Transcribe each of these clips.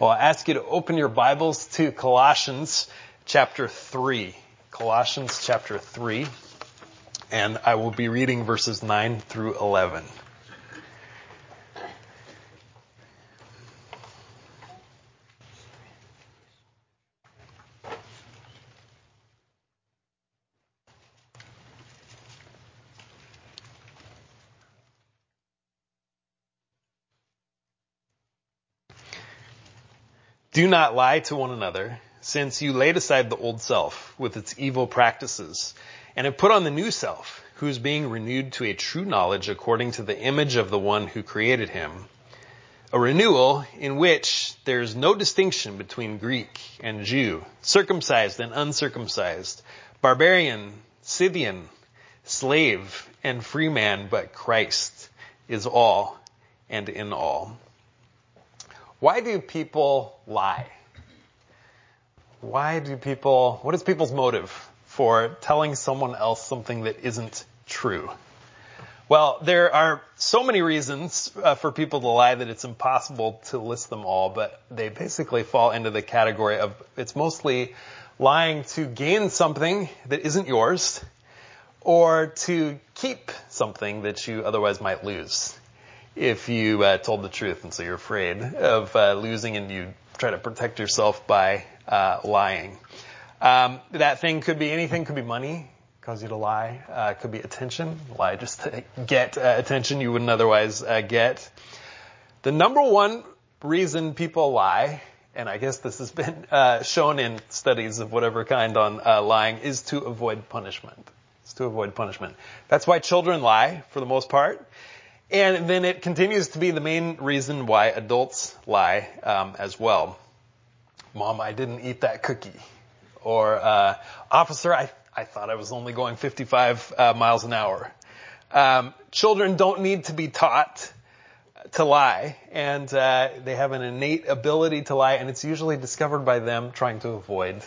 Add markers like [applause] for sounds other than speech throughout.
Well, I ask you to open your Bibles to Colossians chapter 3. Colossians chapter 3. And I will be reading verses 9 through 11. Do not lie to one another, since you laid aside the old self with its evil practices, and have put on the new self, who is being renewed to a true knowledge according to the image of the one who created him. A renewal in which there is no distinction between Greek and Jew, circumcised and uncircumcised, barbarian, Scythian, slave, and free man, but Christ is all and in all. Why do people lie? Why do people, what is people's motive for telling someone else something that isn't true? Well, there are so many reasons uh, for people to lie that it's impossible to list them all, but they basically fall into the category of it's mostly lying to gain something that isn't yours or to keep something that you otherwise might lose if you uh, told the truth, and so you're afraid of uh, losing, and you try to protect yourself by uh, lying. Um, that thing could be anything. Could be money, cause you to lie. Uh, could be attention, lie just to get uh, attention you wouldn't otherwise uh, get. The number one reason people lie, and I guess this has been shown in studies of whatever kind on lying, is to avoid punishment. It's to avoid punishment. That's why children lie for the most part. And then it continues to be the main reason why adults lie um, as well. Mom, I didn't eat that cookie. Or, uh, officer, I, I thought I was only going 55 uh, miles an hour. Um, children don't need to be taught to lie, and uh, they have an innate ability to lie, and it's usually discovered by them trying to avoid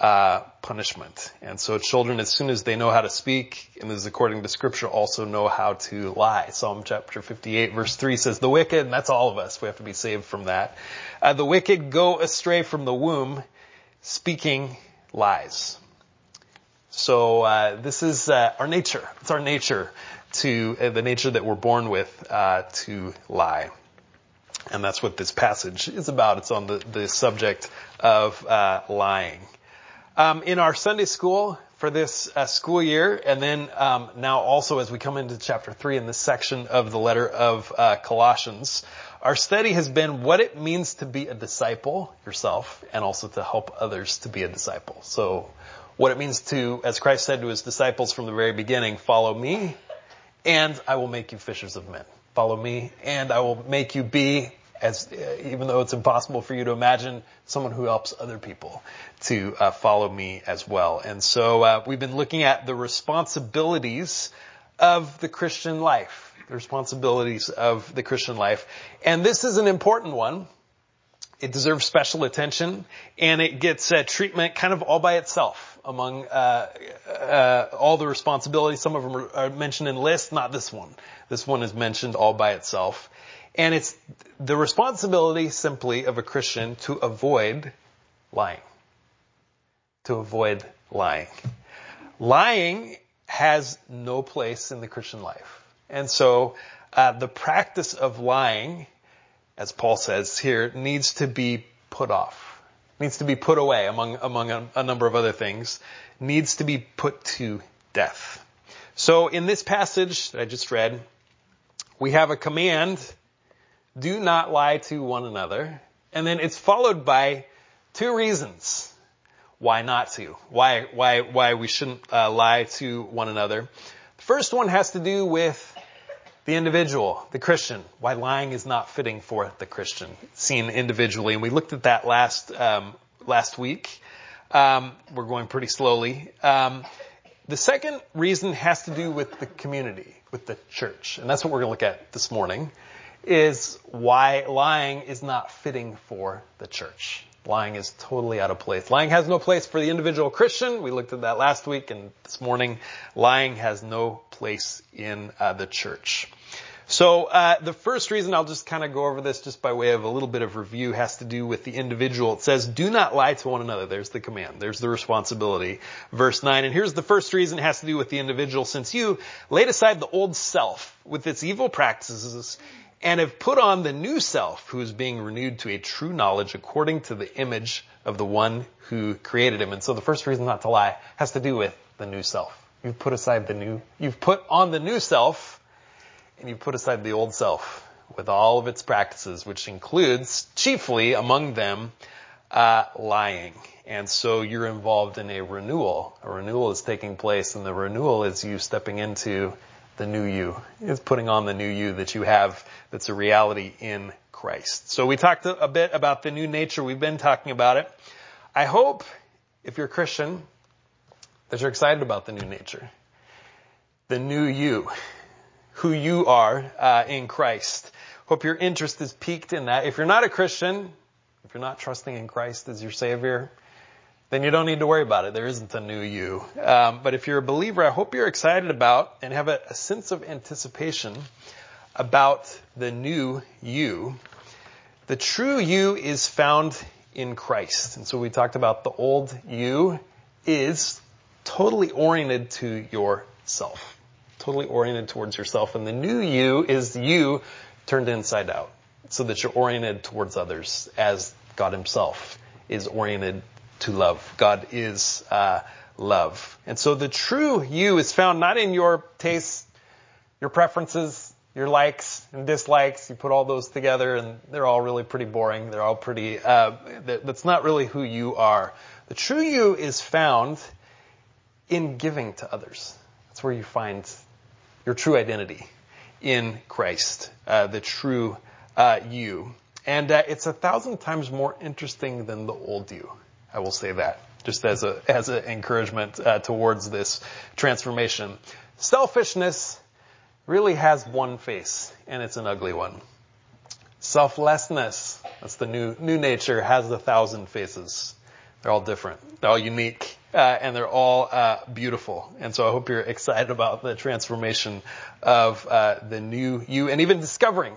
uh, punishment. And so children, as soon as they know how to speak, and this is according to scripture, also know how to lie. Psalm chapter 58 verse 3 says, the wicked, and that's all of us, we have to be saved from that. Uh, the wicked go astray from the womb, speaking lies. So uh, this is uh, our nature. It's our nature to uh, the nature that we're born with uh, to lie. And that's what this passage is about. It's on the, the subject of uh, lying um, in our Sunday school for this uh, school year, and then um, now also as we come into chapter three in this section of the letter of uh, Colossians, our study has been what it means to be a disciple yourself, and also to help others to be a disciple. So, what it means to, as Christ said to his disciples from the very beginning, follow me, and I will make you fishers of men. Follow me, and I will make you be as even though it's impossible for you to imagine someone who helps other people to uh, follow me as well. And so uh, we've been looking at the responsibilities of the Christian life, the responsibilities of the Christian life, and this is an important one. It deserves special attention, and it gets uh, treatment kind of all by itself among uh, uh, all the responsibilities. Some of them are, are mentioned in lists, not this one. This one is mentioned all by itself. And it's the responsibility simply of a Christian to avoid lying. To avoid lying. Lying has no place in the Christian life. And so, uh, the practice of lying, as Paul says here, needs to be put off. Needs to be put away among, among a, a number of other things. Needs to be put to death. So in this passage that I just read, we have a command do not lie to one another. And then it's followed by two reasons why not to, why, why, why we shouldn't uh, lie to one another. The first one has to do with the individual, the Christian, why lying is not fitting for the Christian, seen individually. And we looked at that last, um, last week. Um, we're going pretty slowly. Um, the second reason has to do with the community, with the church. And that's what we're going to look at this morning is why lying is not fitting for the church. Lying is totally out of place. Lying has no place for the individual Christian. We looked at that last week and this morning. Lying has no place in uh, the church. So uh, the first reason I'll just kind of go over this just by way of a little bit of review has to do with the individual. It says, "Do not lie to one another." There's the command. There's the responsibility. Verse nine, and here's the first reason it has to do with the individual. Since you laid aside the old self with its evil practices and have put on the new self, who is being renewed to a true knowledge according to the image of the one who created him. And so the first reason not to lie has to do with the new self. You've put aside the new, you've put on the new self, and you've put aside the old self with all of its practices, which includes chiefly among them uh, lying. And so you're involved in a renewal. A renewal is taking place, and the renewal is you stepping into the new you. It's putting on the new you that you have that's a reality in Christ. So we talked a bit about the new nature. We've been talking about it. I hope if you're a Christian that you're excited about the new nature. The new you. Who you are uh, in Christ. Hope your interest is piqued in that. If you're not a Christian, if you're not trusting in Christ as your Savior, then you don't need to worry about it. There isn't a new you. Um, but if you're a believer, I hope you're excited about and have a, a sense of anticipation about the new you. The true you is found in Christ. And so we talked about the old you is totally oriented to yourself. Totally oriented towards yourself. And the new you is you turned inside out so that you're oriented towards others as God himself is oriented to love. God is uh, love. And so the true you is found not in your tastes, your preferences, your likes and dislikes. You put all those together and they're all really pretty boring. They're all pretty, uh, that's not really who you are. The true you is found in giving to others. That's where you find your true identity in Christ, uh, the true uh, you. And uh, it's a thousand times more interesting than the old you. I will say that just as a as an encouragement uh, towards this transformation. Selfishness really has one face, and it's an ugly one. Selflessness, that's the new new nature, has a thousand faces. They're all different. They're all unique. Uh, and they're all uh, beautiful. And so I hope you're excited about the transformation of uh, the new you and even discovering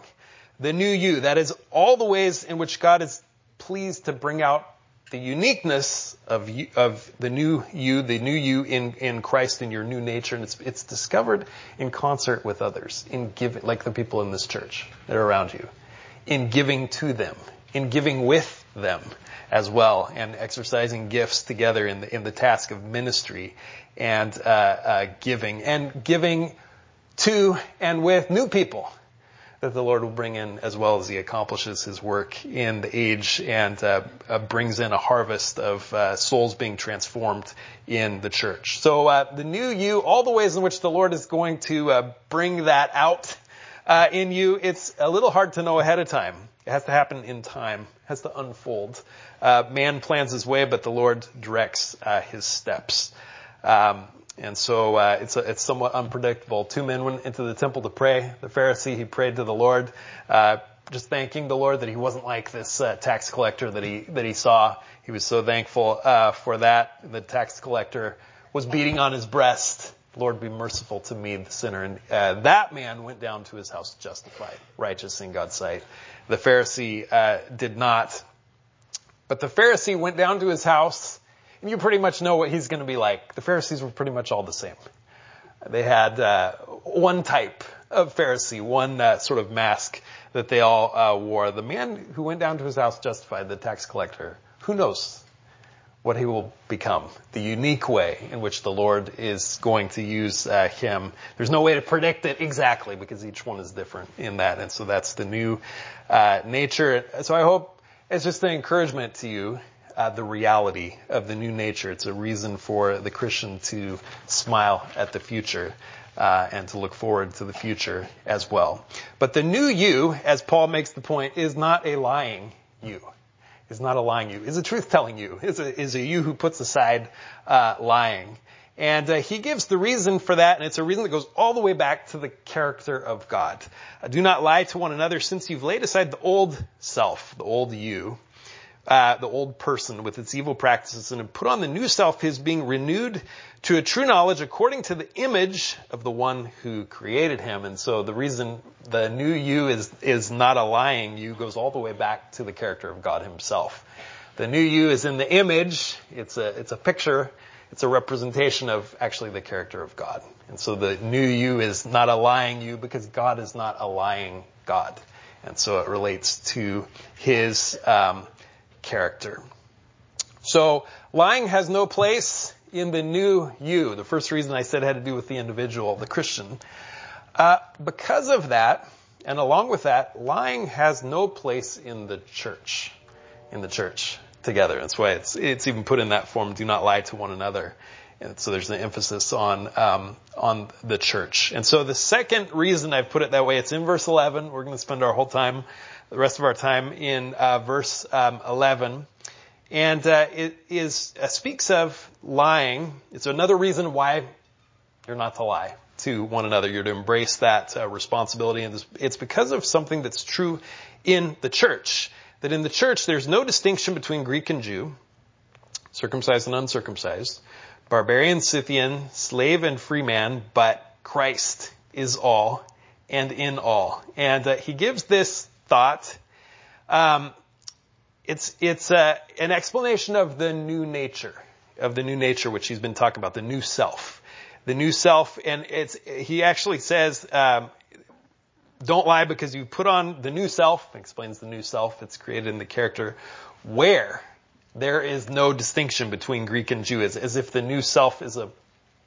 the new you. That is all the ways in which God is pleased to bring out the uniqueness of you, of the new you, the new you in, in Christ in your new nature, and it's, it's discovered in concert with others, in giving, like the people in this church that are around you, in giving to them, in giving with them as well, and exercising gifts together in the, in the task of ministry and uh, uh, giving, and giving to and with new people that the Lord will bring in as well as he accomplishes his work in the age and uh, uh, brings in a harvest of uh, souls being transformed in the church. So uh, the new you, all the ways in which the Lord is going to uh, bring that out uh, in you, it's a little hard to know ahead of time. It has to happen in time. It has to unfold. man plans his way, but the Lord directs his steps. Um, and so uh, it's, a, it's somewhat unpredictable. Two men went into the temple to pray. The Pharisee, he prayed to the Lord, uh, just thanking the Lord that he wasn't like this uh, tax collector that he that he saw. He was so thankful uh, for that. The tax collector was beating on his breast. Lord, be merciful to me, the sinner. And uh, that man went down to his house justified, righteous in God's sight. The Pharisee uh, did not. But the Pharisee went down to his house and you pretty much know what he's going to be like. The Pharisees were pretty much all the same. They had uh, one type of Pharisee, one uh, sort of mask that they all uh, wore. The man who went down to his house justified, the tax collector, who knows what he will become, the unique way in which the Lord is going to use uh, him. There's no way to predict it exactly because each one is different in that, and so that's the new uh, nature. So I hope it's just an encouragement to you uh, the reality of the new nature. It's a reason for the Christian to smile at the future. Uh, and to look forward to the future as well. But the new you, as Paul makes the point, is not a lying you. Is not a lying you. Is a truth telling you. Is a, is a you who puts aside uh, lying. And uh, he gives the reason for that, and it's a reason that goes all the way back to the character of God. Uh, do not lie to one another since you've laid aside the old self, the old you, uh, the old person with its evil practices and put on the new self is being renewed to a true knowledge according to the image of the one who created him. And so the reason the new you is, is not a lying you goes all the way back to the character of God himself. The new you is in the image. It's a, it's a picture. It's a representation of actually the character of God. And so the new you is not a lying you because God is not a lying God. And so it relates to his, um, character. So lying has no place in the new you. The first reason I said had to do with the individual, the Christian. Uh, because of that, and along with that, lying has no place in the church. In the church together. That's why it's it's even put in that form. Do not lie to one another. And so there's an emphasis on um, on the church. And so the second reason I've put it that way, it's in verse 11. We're going to spend our whole time the rest of our time in uh, verse um, 11. And uh, it is uh, speaks of lying. It's another reason why you're not to lie to one another. You're to embrace that uh, responsibility. And it's because of something that's true in the church. That in the church, there's no distinction between Greek and Jew, circumcised and uncircumcised, barbarian, Scythian, slave and free man, but Christ is all and in all. And uh, he gives this thought. Um, it's it's uh, an explanation of the new nature of the new nature which he's been talking about, the new self, the new self, and it's he actually says. Um, don't lie because you put on the new self, explains the new self that's created in the character, where there is no distinction between Greek and Jew, as, as if the new self is a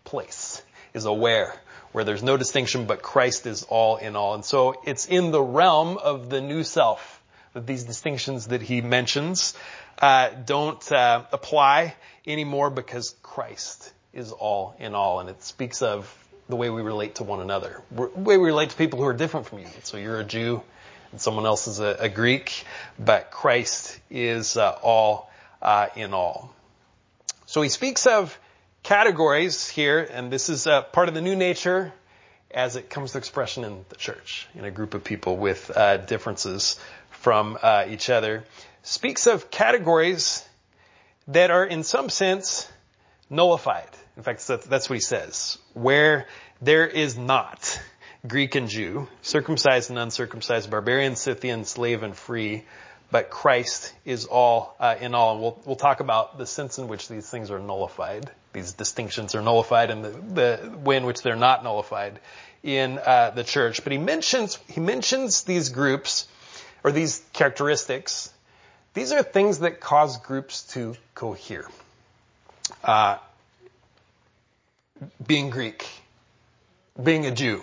place, is a where where there's no distinction, but Christ is all in all. And so it's in the realm of the new self that these distinctions that he mentions uh, don't uh, apply anymore because Christ is all in all, and it speaks of the way we relate to one another, the way we relate to people who are different from you. So you're a Jew, and someone else is a, a Greek, but Christ is uh, all uh, in all. So he speaks of categories here, and this is uh, part of the new nature as it comes to expression in the church, in a group of people with uh, differences from uh, each other, speaks of categories that are in some sense nullified. In fact, that's what he says. Where there is not Greek and Jew, circumcised and uncircumcised, barbarian, Scythian, slave and free, but Christ is all uh, in all. And we'll, we'll talk about the sense in which these things are nullified these distinctions are nullified and the, the way in which they're not nullified in uh, the church. But he mentions he mentions these groups or these characteristics. These are things that cause groups to cohere. Uh, being Greek, being a Jew,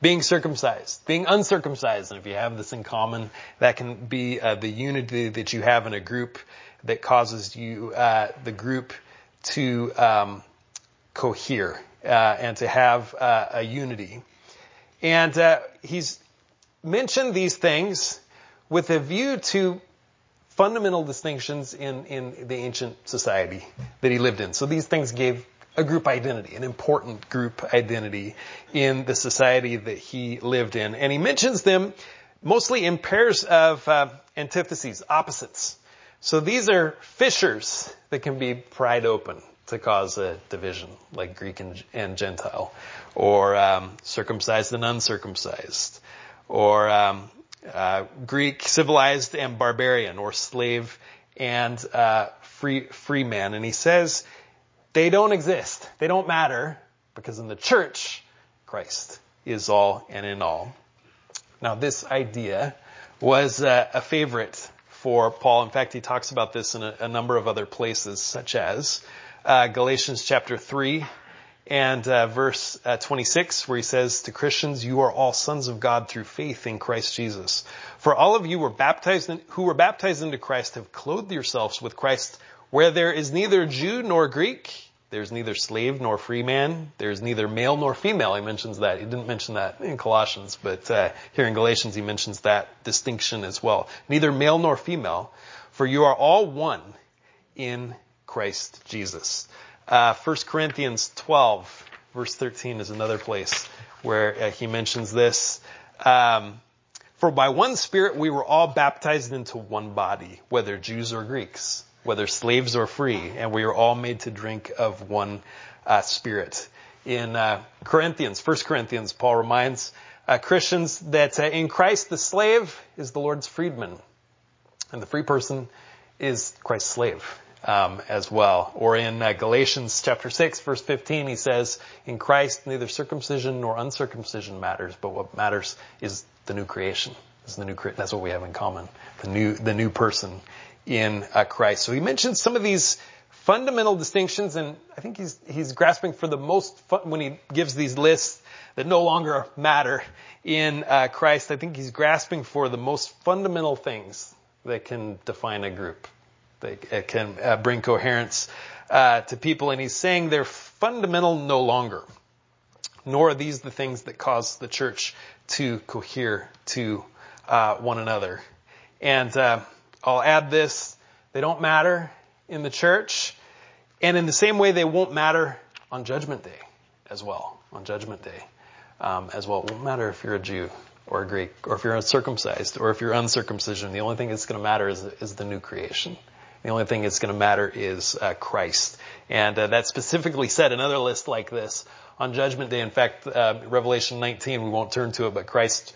being circumcised, being uncircumcised, and if you have this in common, that can be uh, the unity that you have in a group that causes you uh, the group to um, cohere uh, and to have uh, a unity. And uh, he's mentioned these things with a view to fundamental distinctions in, in the ancient society that he lived in. So these things gave a group identity, an important group identity in the society that he lived in. And he mentions them mostly in pairs of uh, antitheses, opposites. So these are fissures that can be pried open to cause a division, like Greek and, and Gentile, or um, circumcised and uncircumcised, or um, uh, Greek civilized and barbarian, or slave and uh, free free man. And he says they don't exist, they don't matter, because in the church, Christ is all and in all. Now, this idea was uh, a favorite for Paul. In fact, he talks about this in a, a number of other places, such as uh, Galatians chapter 3 and uh, verse uh, 26, where he says to Christians, "You are all sons of God through faith in Christ Jesus. For all of you were baptized in, who were baptized into Christ have clothed yourselves with Christ, where there is neither Jew nor Greek." There's neither slave nor free man. There's neither male nor female. He mentions that. He didn't mention that in Colossians, but uh, here in Galatians he mentions that distinction as well. Neither male nor female, for you are all one in Christ Jesus. Uh, 1 Corinthians 12, verse 13 is another place where uh, he mentions this. Um, For by one Spirit we were all baptized into one body, whether Jews or Greeks, whether slaves or free, and we are all made to drink of one uh, Spirit. In uh, Corinthians, 1 Corinthians, Paul reminds uh, Christians that uh, in Christ the slave is the Lord's freedman, and the free person is Christ's slave. Um, as well. Or in uh, Galatians chapter 6 verse 15 he says, in Christ neither circumcision nor uncircumcision matters, but what matters is the new creation. Is the new that's what we have in common. The new the new person in uh, Christ. So he mentions some of these fundamental distinctions, and I think he's he's grasping for the most fun, when he gives these lists that no longer matter in uh, Christ. I think he's grasping for the most fundamental things that can define a group, that can uh, bring coherence uh, to people, and he's saying they're fundamental no longer nor are these the things that cause the church to cohere to uh, one another. And uh, I'll add this: they don't matter in the church, and in the same way, they won't matter on Judgment Day as well. On Judgment Day um, as well, it won't matter if you're a Jew or a Greek, or if you're uncircumcised, or if you're uncircumcision. The only thing that's going to matter is, is the new creation. The only thing that's going to matter is uh, Christ. And uh, that's specifically said in other lists like this on Judgment Day. In fact, uh, Revelation 19, we won't turn to it, but Christ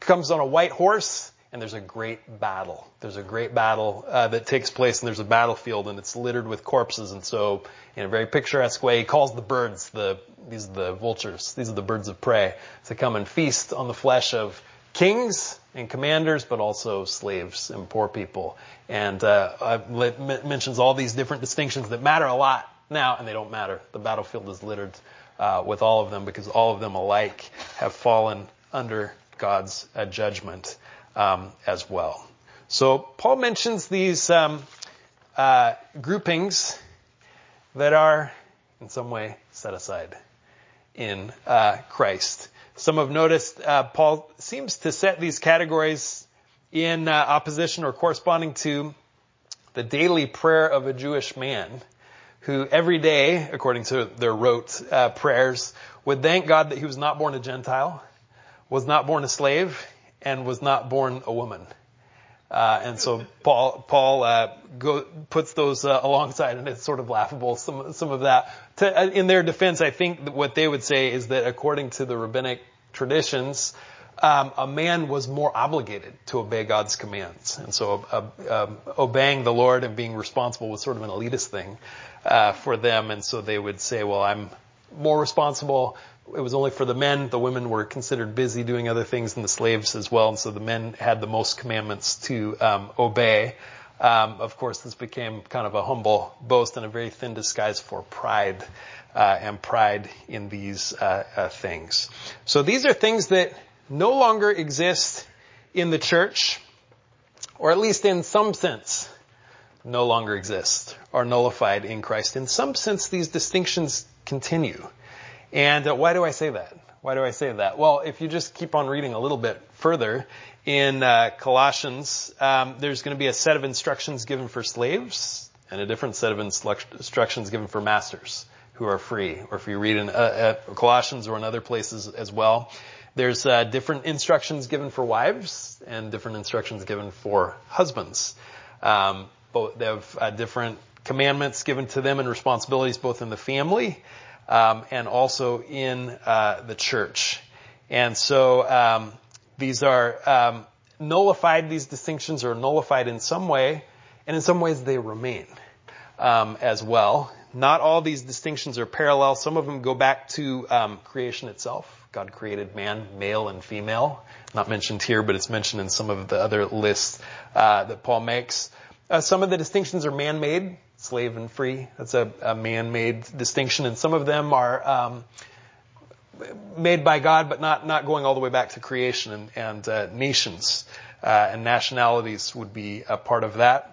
comes on a white horse and there's a great battle. There's a great battle uh, that takes place and there's a battlefield and it's littered with corpses. And so in a very picturesque way, he calls the birds, the, these are the vultures, these are the birds of prey, to come and feast on the flesh of kings and commanders, but also slaves and poor people. And uh, mentions all these different distinctions that matter a lot now, and they don't matter. The battlefield is littered uh, with all of them because all of them alike have fallen under God's uh, judgment as well. So Paul mentions these um, uh, groupings that are in some way set aside in uh, Christ. Some have noticed uh, Paul seems to set these categories in opposition or corresponding to the daily prayer of a Jewish man who every day, according to their rote prayers, would thank God that he was not born a Gentile, was not born a slave, and was not born a woman. Uh, and so Paul Paul uh, go, puts those uh, alongside, and it's sort of laughable. Some some of that. To, uh, in their defense, I think what they would say is that according to the rabbinic traditions, um, a man was more obligated to obey God's commands, and so uh, um, obeying the Lord and being responsible was sort of an elitist thing uh, for them, and so they would say, "Well, I'm more responsible." It was only for the men. The women were considered busy doing other things, and the slaves as well. And so the men had the most commandments to um, obey. Um, of course, this became kind of a humble boast and a very thin disguise for pride uh, and pride in these uh, uh, things. So these are things that no longer exist in the church, or at least in some sense, no longer exist, are nullified in Christ. In some sense, these distinctions continue. And uh, why do I say that? Why do I say that? Well, if you just keep on reading a little bit further in uh, Colossians, um, there's going to be a set of instructions given for slaves and a different set of instructions given for masters who are free. Or if you read in uh, Colossians or in other places as well, there's uh, different instructions given for wives and different instructions given for husbands. Um, both they have uh, different commandments given to them and responsibilities both in the family and also in uh, the church. And so um, these are um, nullified. These distinctions are nullified in some way, and in some ways they remain um, as well. Not all these distinctions are parallel. Some of them go back to um, creation itself. God created man, male and female. Not mentioned here, but it's mentioned in some of the other lists uh, that Paul makes. Uh, some of the distinctions are man-made, slave and free. That's a, a man-made distinction, and some of them are um, made by God, but not not going all the way back to creation. And, and uh, nations uh, and nationalities would be a part of that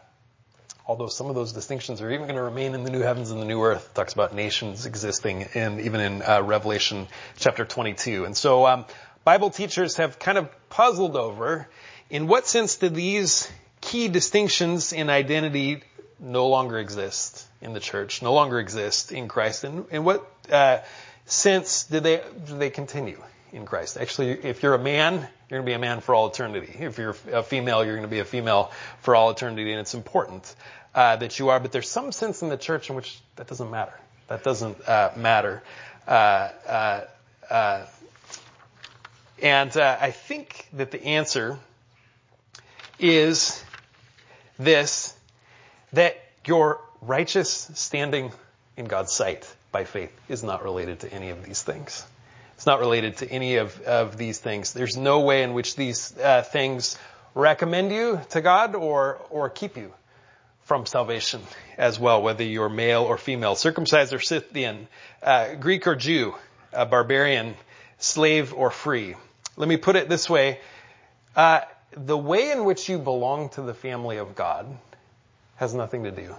although some of those distinctions are even going to remain in the new heavens and the new earth. It talks about nations existing in even in uh, Revelation chapter 22. And so um, Bible teachers have kind of puzzled over in what sense do these key distinctions in identity no longer exist in the church, no longer exist in Christ, and in what uh, sense do they do they continue in Christ. Actually, if you're a man, you're going to be a man for all eternity. If you're a female, you're going to be a female for all eternity, and it's important uh, that you are. But there's some sense in the church in which that doesn't matter. That doesn't uh, matter. Uh, uh, uh and I think that the answer is this: that your righteous standing in God's sight by faith is not related to any of these things. It's not related to any of, of these things. There's no way in which these uh, things recommend you to God or, or keep you from salvation as well, whether you're male or female, circumcised or Scythian, uh, Greek or Jew, barbarian, slave or free. Let me put it this way. Uh, the way in which you belong to the family of God has nothing to do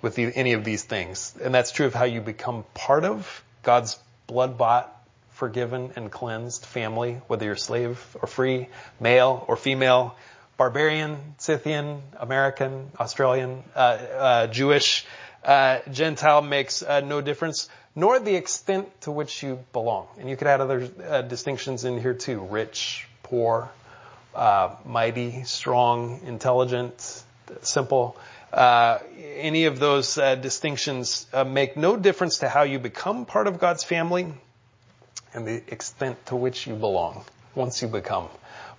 with the, any of these things. And that's true of how you become part of God's blood bought forgiven and cleansed family, whether you're slave or free, male or female, barbarian, Scythian, American, Australian, uh, uh, Jewish, uh, Gentile makes uh, no difference, nor the extent to which you belong. And you could add other uh, distinctions in here too: rich, poor, uh, mighty, strong, intelligent, simple. Any of those distinctions make no difference to how you become part of God's family and the extent to which you belong once you become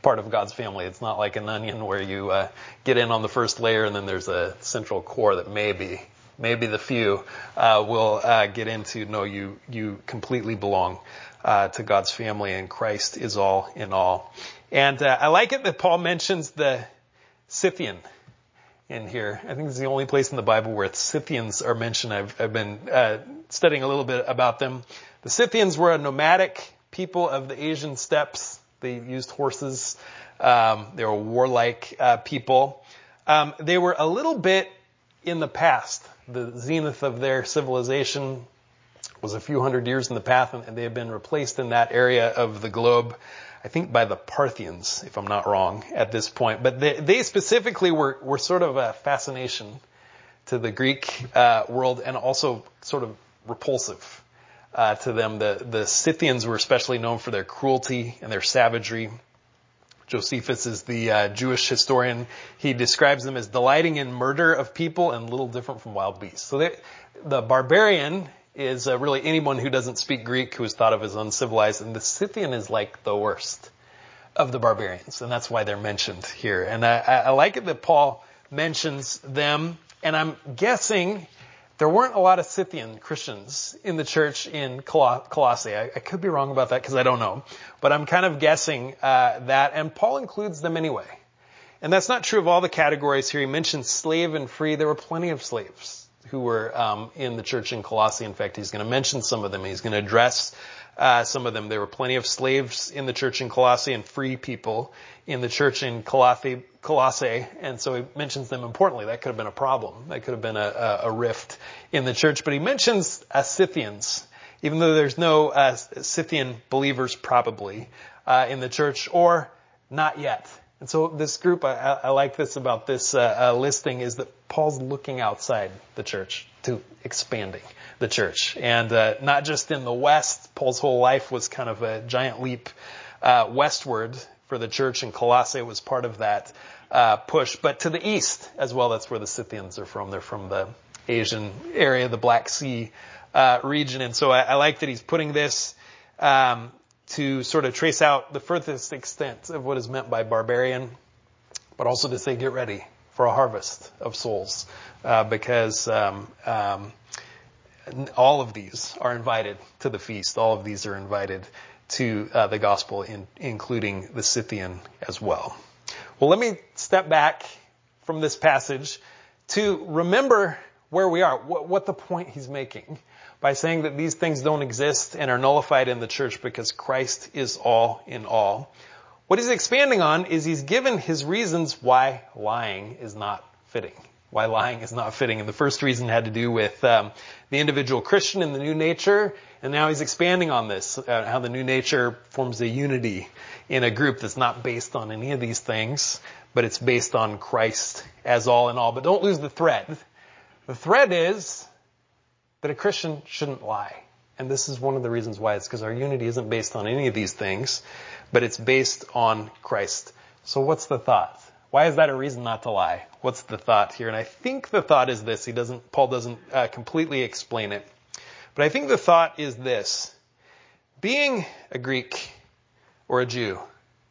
part of God's family. It's not like an onion where you uh, get in on the first layer and then there's a central core that maybe, maybe the few uh, will uh, get into. No, you you completely belong uh, to God's family, and Christ is all in all. And uh, I like it that Paul mentions the Scythian in here. I think it's the only place in the Bible where Scythians are mentioned. I've, I've been uh, studying a little bit about them. The Scythians were a nomadic people of the Asian steppes. They used horses. Um, they were warlike uh, people. Um, they were a little bit in the past. The zenith of their civilization was a few hundred years in the past, and they have been replaced in that area of the globe, I think, by the Parthians, if I'm not wrong, at this point. But they, they specifically were, were sort of a fascination to the Greek uh, world and also sort of repulsive uh, to them. The, the Scythians were especially known for their cruelty and their savagery. Josephus is the uh, Jewish historian. He describes them as delighting in murder of people and little different from wild beasts. So they, the barbarian is uh, really anyone who doesn't speak Greek who is thought of as uncivilized, and the Scythian is like the worst of the barbarians, and that's why they're mentioned here. And I, I like it that Paul mentions them, and I'm guessing there weren't a lot of Scythian Christians in the church in Colossae. I, I could be wrong about that because I don't know, but I'm kind of guessing uh, that, and Paul includes them anyway. And that's not true of all the categories here. He mentions slave and free. There were plenty of slaves who were um, in the church in Colossae. In fact, he's going to mention some of them. He's going to address uh, some of them. There were plenty of slaves in the church in Colossae and free people in the church in Colossae, Colossae, and so he mentions them importantly. That could have been a problem. That could have been a, a rift in the church. But he mentions uh, Scythians, even though there's no uh, Scythian believers probably uh, in the church, or not yet. And so this group, I, I like this about this uh, uh, listing, is that Paul's looking outside the church to expanding the church. And uh, not just in the West, Paul's whole life was kind of a giant leap uh, westward for the church, and Colossae was part of that uh, push. But to the east as well, that's where the Scythians are from. They're from the Asian area, the Black Sea uh, region. And so I, I, like that he's putting this um, to sort of trace out the furthest extent of what is meant by barbarian, but also to say get ready for a harvest of souls, uh, because um, um, all of these are invited to the feast. All of these are invited to uh, the gospel, in, including the Scythian as well. Well, let me step back from this passage to remember where we are, what, what the point he's making by saying that these things don't exist and are nullified in the church because Christ is all in all. What he's expanding on is he's given his reasons why lying is not fitting why lying is not fitting. And the first reason had to do with um, the individual Christian and the new nature. And now he's expanding on this, uh, how the new nature forms a unity in a group that's not based on any of these things, but it's based on Christ as all in all. But don't lose the thread. The thread is that a Christian shouldn't lie. And this is one of the reasons why it's because our unity isn't based on any of these things, but it's based on Christ. So what's the thought? Why is that a reason not to lie? What's the thought here? And I think the thought is this. He doesn't, Paul doesn't uh, completely explain it. But I think the thought is this. Being a Greek or a Jew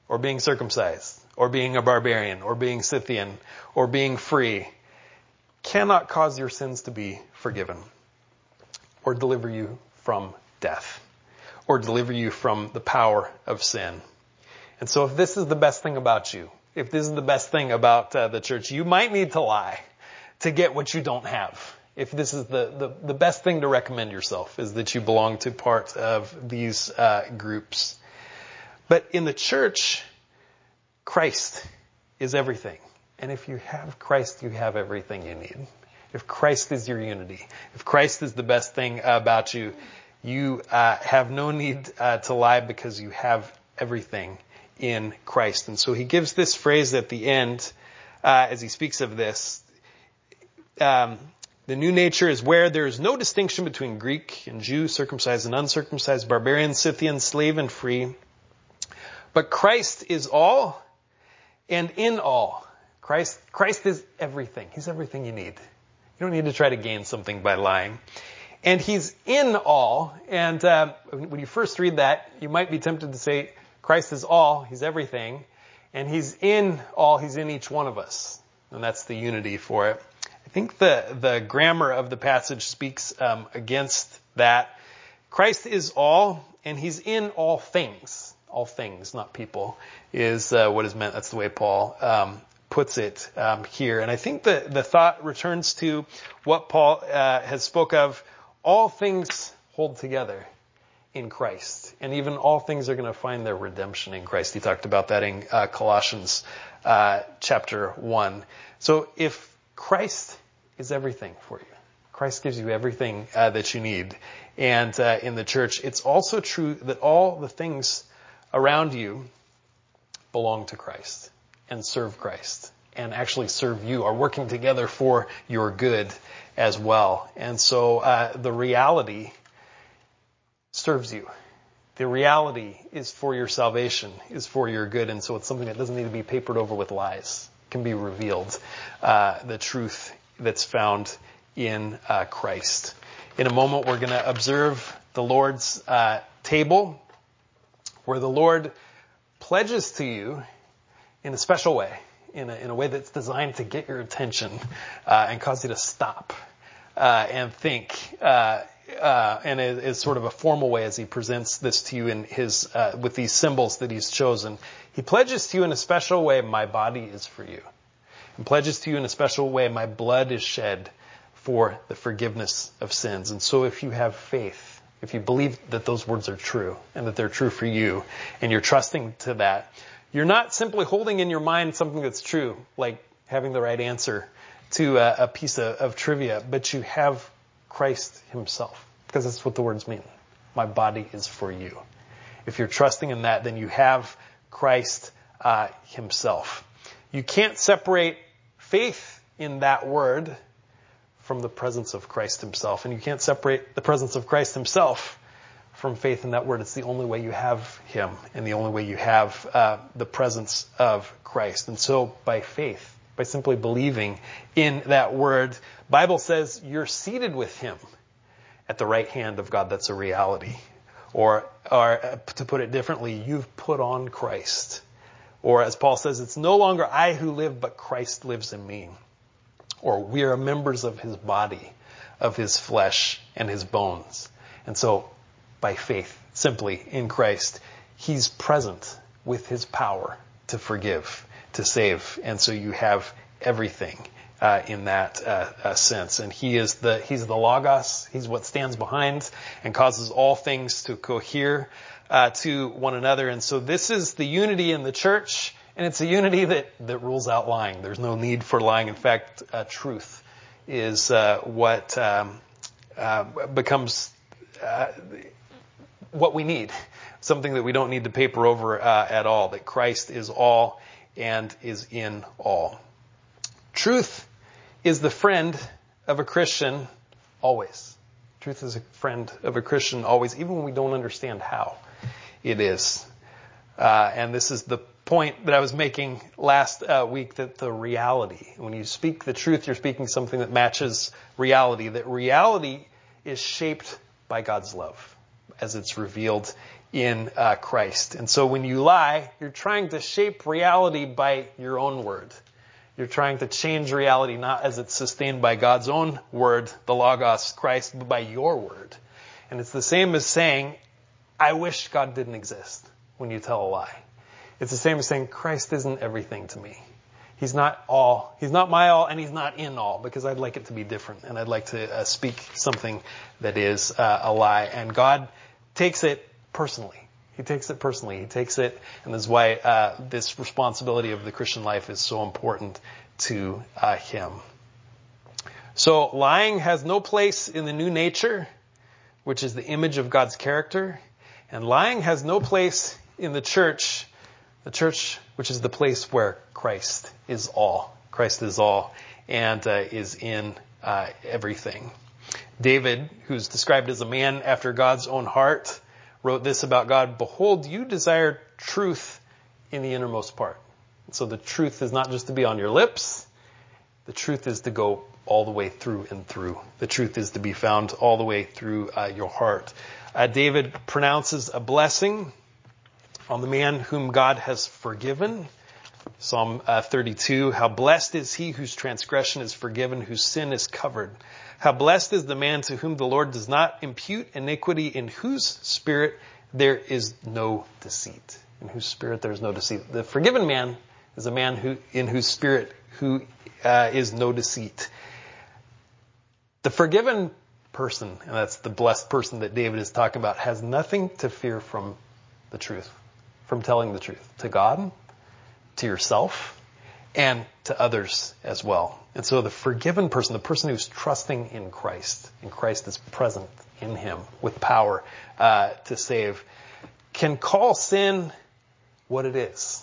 or being circumcised or being a barbarian or being Scythian or being free cannot cause your sins to be forgiven or deliver you from death or deliver you from the power of sin. And so if this is the best thing about you, if this is the best thing about uh, the church, you might need to lie to get what you don't have. If this is the, the, the best thing to recommend yourself is that you belong to part of these uh, groups. But in the church, Christ is everything. And if you have Christ, you have everything you need. If Christ is your unity, if Christ is the best thing about you, you uh, have no need uh, to lie because you have everything in Christ. And so he gives this phrase at the end uh, as he speaks of this. Um, the new nature is where there is no distinction between Greek and Jew, circumcised and uncircumcised, barbarian, Scythian, slave and free. But Christ is all and in all. Christ, Christ is everything. He's everything you need. You don't need to try to gain something by lying. And He's in all. And uh, when you first read that, you might be tempted to say, Christ is all. He's everything. And He's in all. He's in each one of us. And that's the unity for it. I think the, the grammar of the passage speaks um, against that. Christ is all, and He's in all things all things, not people, is uh, what is meant. That's the way Paul um, puts it um, here. And I think the, the thought returns to what Paul uh, has spoke of. All things hold together in Christ. And even all things are going to find their redemption in Christ. He talked about that in uh, Colossians uh, chapter 1. So if Christ is everything for you, Christ gives you everything uh, that you need. And uh, in the church, it's also true that all the things around you belong to Christ and serve Christ and actually serve you, are working together for your good as well. And so uh, the reality serves you. The reality is for your salvation, is for your good, and so it's something that doesn't need to be papered over with lies. It can be revealed, uh, the truth that's found in uh, Christ. In a moment, we're going to observe the Lord's uh, table where the Lord pledges to you in a special way, in a, in a way that's designed to get your attention uh, and cause you to stop uh, and think. Uh, uh and it is sort of a formal way as he presents this to you in his uh, with these symbols that he's chosen. He pledges to you in a special way, "My body is for you," and pledges to you in a special way, "My blood is shed for the forgiveness of sins." And so, if you have faith if you believe that those words are true and that they're true for you and you're trusting to that, you're not simply holding in your mind something that's true, like having the right answer to a, a piece of, of trivia, but you have Christ himself because that's what the words mean. My body is for you. If you're trusting in that, then you have Christ uh, himself. You can't separate faith in that word from the presence of Christ himself. And you can't separate the presence of Christ himself from faith in that word. It's the only way you have him and the only way you have uh, the presence of Christ. And so by faith, by simply believing in that word, Bible says you're seated with him at the right hand of God. That's a reality. Or, or uh, to put it differently, you've put on Christ. Or as Paul says, it's no longer I who live, but Christ lives in me or we are members of his body, of his flesh and his bones. And so, by faith, simply in Christ, he's present with his power to forgive, to save. And so you have everything uh, in that uh, uh, sense. And he is the he's the logos. He's what stands behind and causes all things to cohere uh, to one another. And so this is the unity in the church. And it's a unity that, that rules out lying. There's no need for lying. In fact, uh, truth is uh, what um, becomes what we need. Something that we don't need to paper over uh, at all. That Christ is all and is in all. Truth is the friend of a Christian always. Truth is a friend of a Christian always, even when we don't understand how it is. Uh, and this is the point that I was making last uh, week that the reality, when you speak the truth, you're speaking something that matches reality, that reality is shaped by God's love as it's revealed in uh, Christ. And so when you lie, you're trying to shape reality by your own word. You're trying to change reality not as it's sustained by God's own word, the Logos, Christ, but by your word. And it's the same as saying, I wish God didn't exist when you tell a lie. It's the same as saying, Christ isn't everything to me. He's not all. He's not my all, and he's not in all, because I'd like it to be different, and I'd like to uh, speak something that is uh, a lie. And God takes it personally. He takes it personally. He takes it, and this is why uh, this responsibility of the Christian life is so important to uh, him. So lying has no place in the new nature, which is the image of God's character, and lying has no place in the church, the church which is the place where Christ is all. Christ is all and uh, is in uh, everything. David, who's described as a man after God's own heart, wrote this about God, behold, you desire truth in the innermost part. So the truth is not just to be on your lips. The truth is to go all the way through and through. The truth is to be found all the way through uh, your heart. Uh, David pronounces a blessing on the man whom God has forgiven. Psalm uh, 32, how blessed is he whose transgression is forgiven, whose sin is covered. How blessed is the man to whom the Lord does not impute iniquity, in whose spirit there is no deceit. In whose spirit there is no deceit. The forgiven man is a man who, in whose spirit who uh, is no deceit. The forgiven person, and that's the blessed person that David is talking about, has nothing to fear from the truth, from telling the truth to God, to yourself, and to others as well. And so the forgiven person, the person who's trusting in Christ, and Christ is present in him with power uh, to save, can call sin what it is.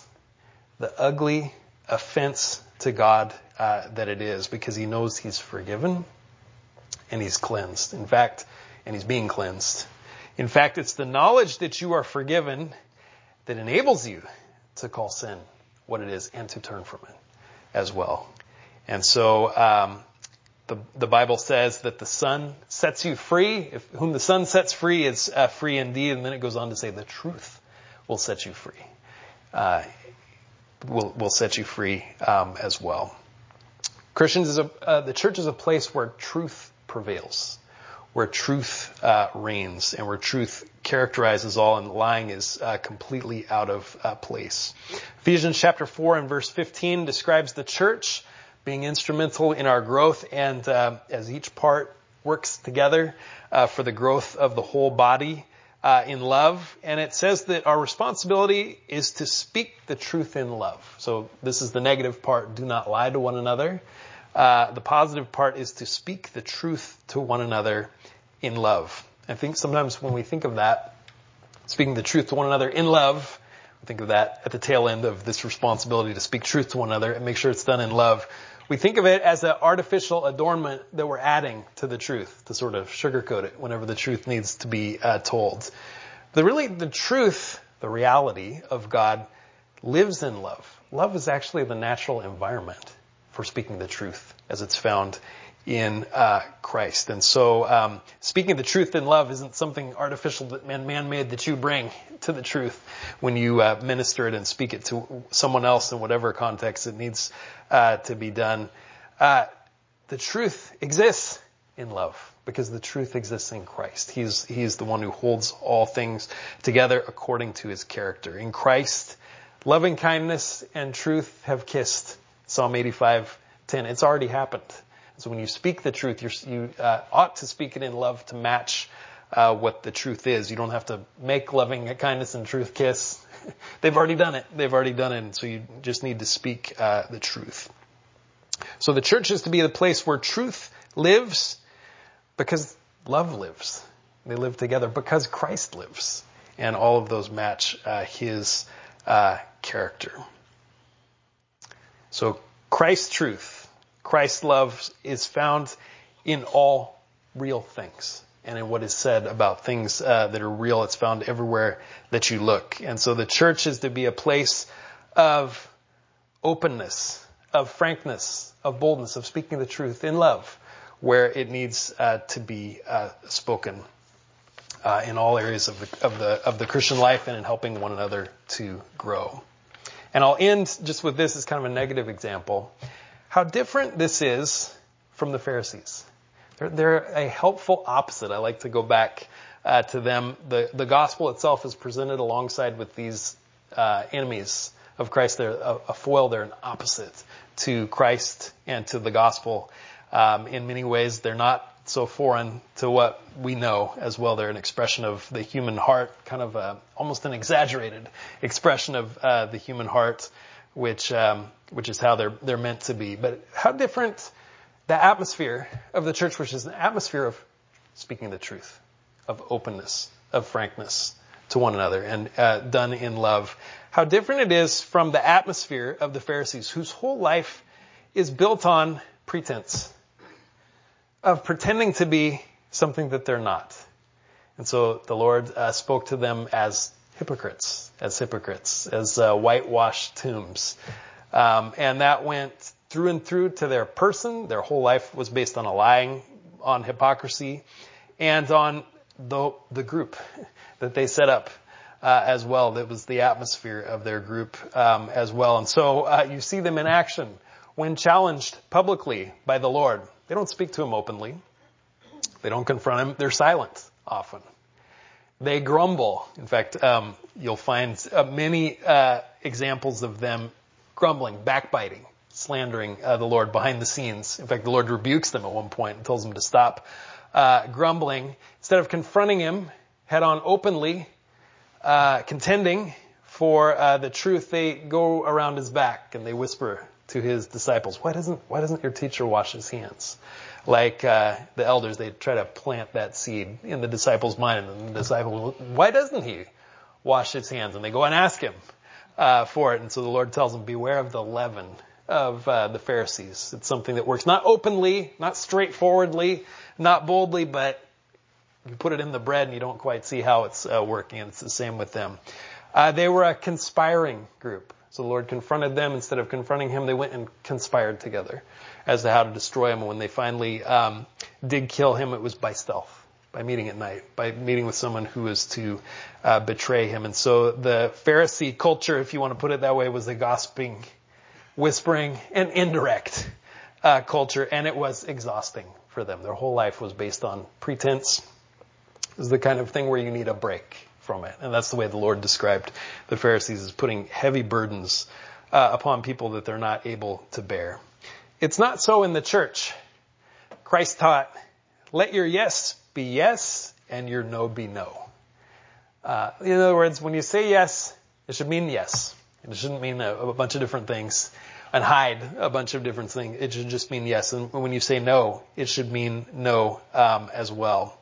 The ugly offense to God uh, that it is because he knows he's forgiven and he's cleansed. In fact, and he's being cleansed. In fact, it's the knowledge that you are forgiven that enables you to call sin what it is and to turn from it as well. And so um, the, the Bible says that the Son sets you free. If, whom the Son sets free is uh, free indeed. And then it goes on to say the truth will set you free. Uh, will will set you free um, as well. Christians is a uh, the church is a place where truth prevails, where truth uh, reigns, and where truth characterizes all, and lying is uh, completely out of uh, place. Ephesians chapter four and verse fifteen describes the church being instrumental in our growth, and uh, as each part works together uh, for the growth of the whole body uh, in love. And it says that our responsibility is to speak the truth in love. So this is the negative part: do not lie to one another. Uh, the positive part is to speak the truth to one another in love. I think sometimes when we think of that, speaking the truth to one another in love, we think of that at the tail end of this responsibility to speak truth to one another and make sure it's done in love. We think of it as an artificial adornment that we're adding to the truth to sort of sugarcoat it whenever the truth needs to be uh, told. The really, the truth, the reality of God lives in love. Love is actually the natural environment for speaking the truth as it's found in uh, Christ. And so, um, speaking the truth in love isn't something artificial that man man made that you bring to the truth when you uh, minister it and speak it to someone else in whatever context it needs uh, to be done. Uh, the truth exists in love because the truth exists in Christ. He's he's the one who holds all things together according to his character. In Christ, loving kindness and truth have kissed. Psalm 85, 10. It's already happened. So when you speak the truth, you uh, ought to speak it in love to match uh, what the truth is. You don't have to make loving kindness and truth kiss. [laughs] They've already done it. They've already done it. So you just need to speak uh, the truth. So the church is to be the place where truth lives because love lives. They live together because Christ lives. And all of those match uh, his uh, character. So Christ's truth, Christ's love is found in all real things. and in what is said about things uh, that are real. It's found everywhere that you look. And so the church is to be a place of openness, of frankness, of boldness, of speaking the truth in love where it needs uh, to be uh, spoken uh, in all areas of the, of the of the Christian life and in helping one another to grow. And I'll end just with this as kind of a negative example. How different this is from the Pharisees. They're, they're a helpful opposite. I like to go back uh, to them. The the gospel itself is presented alongside with these uh, enemies of Christ. They're a, a foil. They're an opposite to Christ and to the gospel. Um, in many ways, they're not so foreign to what we know as well. They're an expression of the human heart, kind of a, almost an exaggerated [laughs] expression of uh, the human heart, which um, which is how they're they're meant to be. But how different the atmosphere of the church, which is an atmosphere of speaking the truth, of openness, of frankness to one another, and uh, done in love. How different it is from the atmosphere of the Pharisees, whose whole life is built on pretense of pretending to be something that they're not. And so the Lord uh, spoke to them as hypocrites, as hypocrites, as uh, whitewashed tombs. Um, and that went through and through to their person. Their whole life was based on a lying, on hypocrisy, and on the, the group [laughs] that they set up uh, as well. That was the atmosphere of their group um, as well. And so uh, you see them in action when challenged publicly by the Lord. They don't speak to him openly. They don't confront him. They're silent often. They grumble. In fact, um, you'll find uh, many uh, examples of them grumbling, backbiting, slandering uh, the Lord behind the scenes. In fact, the Lord rebukes them at one point and tells them to stop uh, grumbling. Instead of confronting him head on openly, uh, contending for uh, the truth, they go around his back and they whisper to his disciples, why doesn't, why doesn't your teacher wash his hands? Like, uh, the elders, they try to plant that seed in the disciples' mind and the disciple, why doesn't he wash his hands? And they go and ask him, uh, for it. And so the Lord tells them, beware of the leaven of, uh, the Pharisees. It's something that works not openly, not straightforwardly, not boldly, but you put it in the bread and you don't quite see how it's uh, working. And it's the same with them. Uh, they were a conspiring group. So the Lord confronted them. Instead of confronting him, they went and conspired together as to how to destroy him. And when they finally um, did kill him, it was by stealth, by meeting at night, by meeting with someone who was to uh, betray him. And so the Pharisee culture, if you want to put it that way, was a gossiping, whispering, and indirect uh, culture, and it was exhausting for them. Their whole life was based on pretense. It was the kind of thing where you need a break from it. And that's the way the Lord described the Pharisees as putting heavy burdens uh, upon people that they're not able to bear. It's not so in the church. Christ taught, let your yes be yes and your no be no. Uh, in other words, when you say yes, it should mean yes. It shouldn't mean a, a, bunch of different things and hide a bunch of different things. It should just mean yes. And when you say no, it should mean no um, as well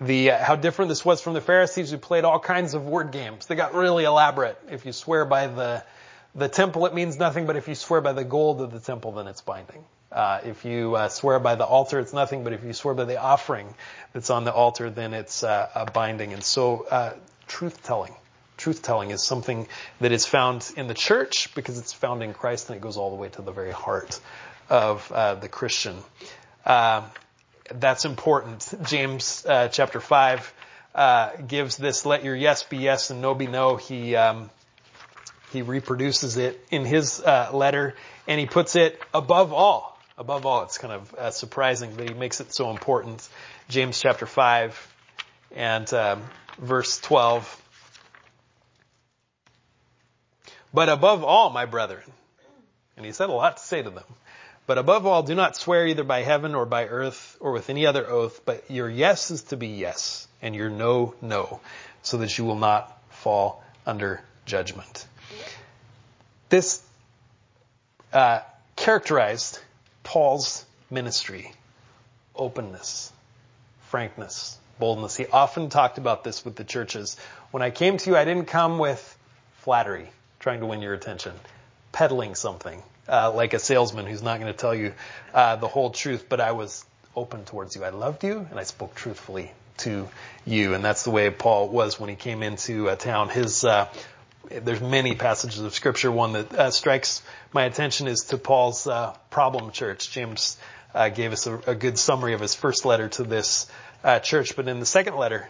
the uh, how different this was from the Pharisees who played all kinds of word games. They got really elaborate. If you swear by the the temple, it means nothing, but if you swear by the gold of the temple, then it's binding. Uh, if you uh, swear by the altar, it's nothing, but if you swear by the offering that's on the altar, then it's uh, binding. And so, uh, truth telling, truth telling is something that is found in the church because it's found in Christ, and it goes all the way to the very heart of uh, the Christian that's important. James uh, chapter five uh, gives this: "Let your yes be yes and no be no." He um, he reproduces it in his uh, letter, and he puts it above all. Above all, it's kind of uh, surprising that he makes it so important. James chapter five and um, verse twelve. But above all, my brethren, and he said a lot to say to them. But above all, do not swear either by heaven or by earth or with any other oath, but your yes is to be yes and your no, no, so that you will not fall under judgment. This uh, characterized Paul's ministry openness, frankness, boldness. He often talked about this with the churches. When I came to you, I didn't come with flattery, trying to win your attention, peddling something uh, like a salesman who's not going to tell you uh, the whole truth, but I was open towards you. I loved you, and I spoke truthfully to you. And that's the way Paul was when he came into a town. His, uh, there's many passages of scripture. One that uh, strikes my attention is to Paul's uh, problem church. James uh, gave us a, a, good summary of his first letter to this uh, church, but in the second letter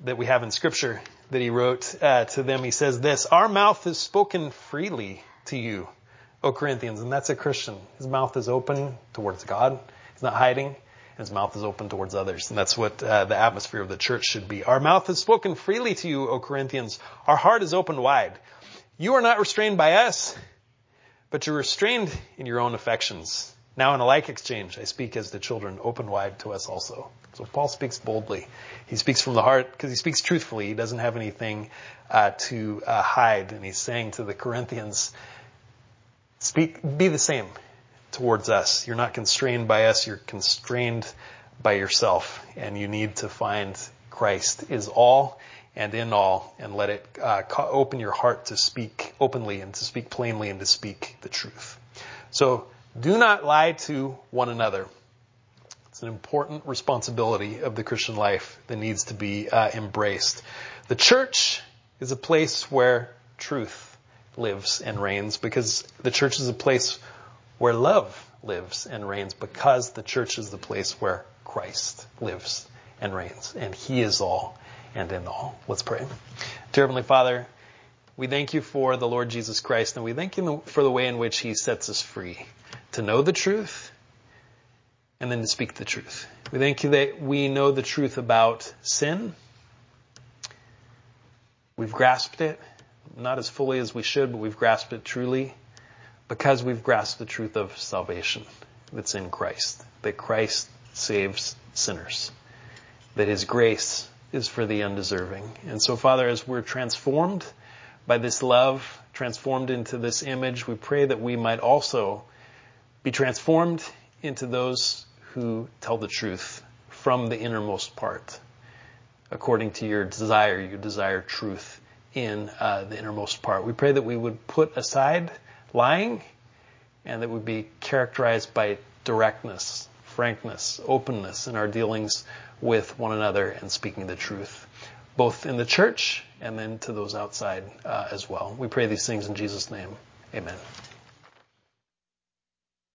that we have in scripture that he wrote uh, to them, he says this, our mouth has spoken freely to you, O Corinthians, and that's a Christian. His mouth is open towards God. He's not hiding his mouth is open towards others. And that's what uh, the atmosphere of the church should be. Our mouth has spoken freely to you, O Corinthians. Our heart is open wide. You are not restrained by us, but you're restrained in your own affections. Now in a like exchange, I speak as the children, open wide to us also. So Paul speaks boldly. He speaks from the heart because he speaks truthfully. He doesn't have anything uh, to uh, hide. And he's saying to the Corinthians, speak, be the same towards us. You're not constrained by us, you're constrained by yourself, and you need to find Christ is all and in all, and let it uh, open your heart to speak openly and to speak plainly and to speak the truth. So do not lie to one another. It's an important responsibility of the Christian life that needs to be uh, embraced. The church is a place where truth lives and reigns because the church is a place where love lives and reigns because the church is the place where Christ lives and reigns and he is all and in all. Let's pray. Dear Heavenly Father, we thank you for the Lord Jesus Christ and we thank you for the way in which he sets us free to know the truth and then to speak the truth. We thank you that we know the truth about sin. We've grasped it, not as fully as we should, but we've grasped it truly because we've grasped the truth of salvation that's in Christ, that Christ saves sinners, that his grace is for the undeserving. And so, Father, as we're transformed by this love, transformed into this image, we pray that we might also be transformed into those who tell the truth from the innermost part. According to your desire, you desire truth in uh, the innermost part. We pray that we would put aside lying, and that we'd be characterized by directness, frankness, openness in our dealings with one another and speaking the truth, both in the church and then to those outside uh, as well. We pray these things in Jesus' name. Amen.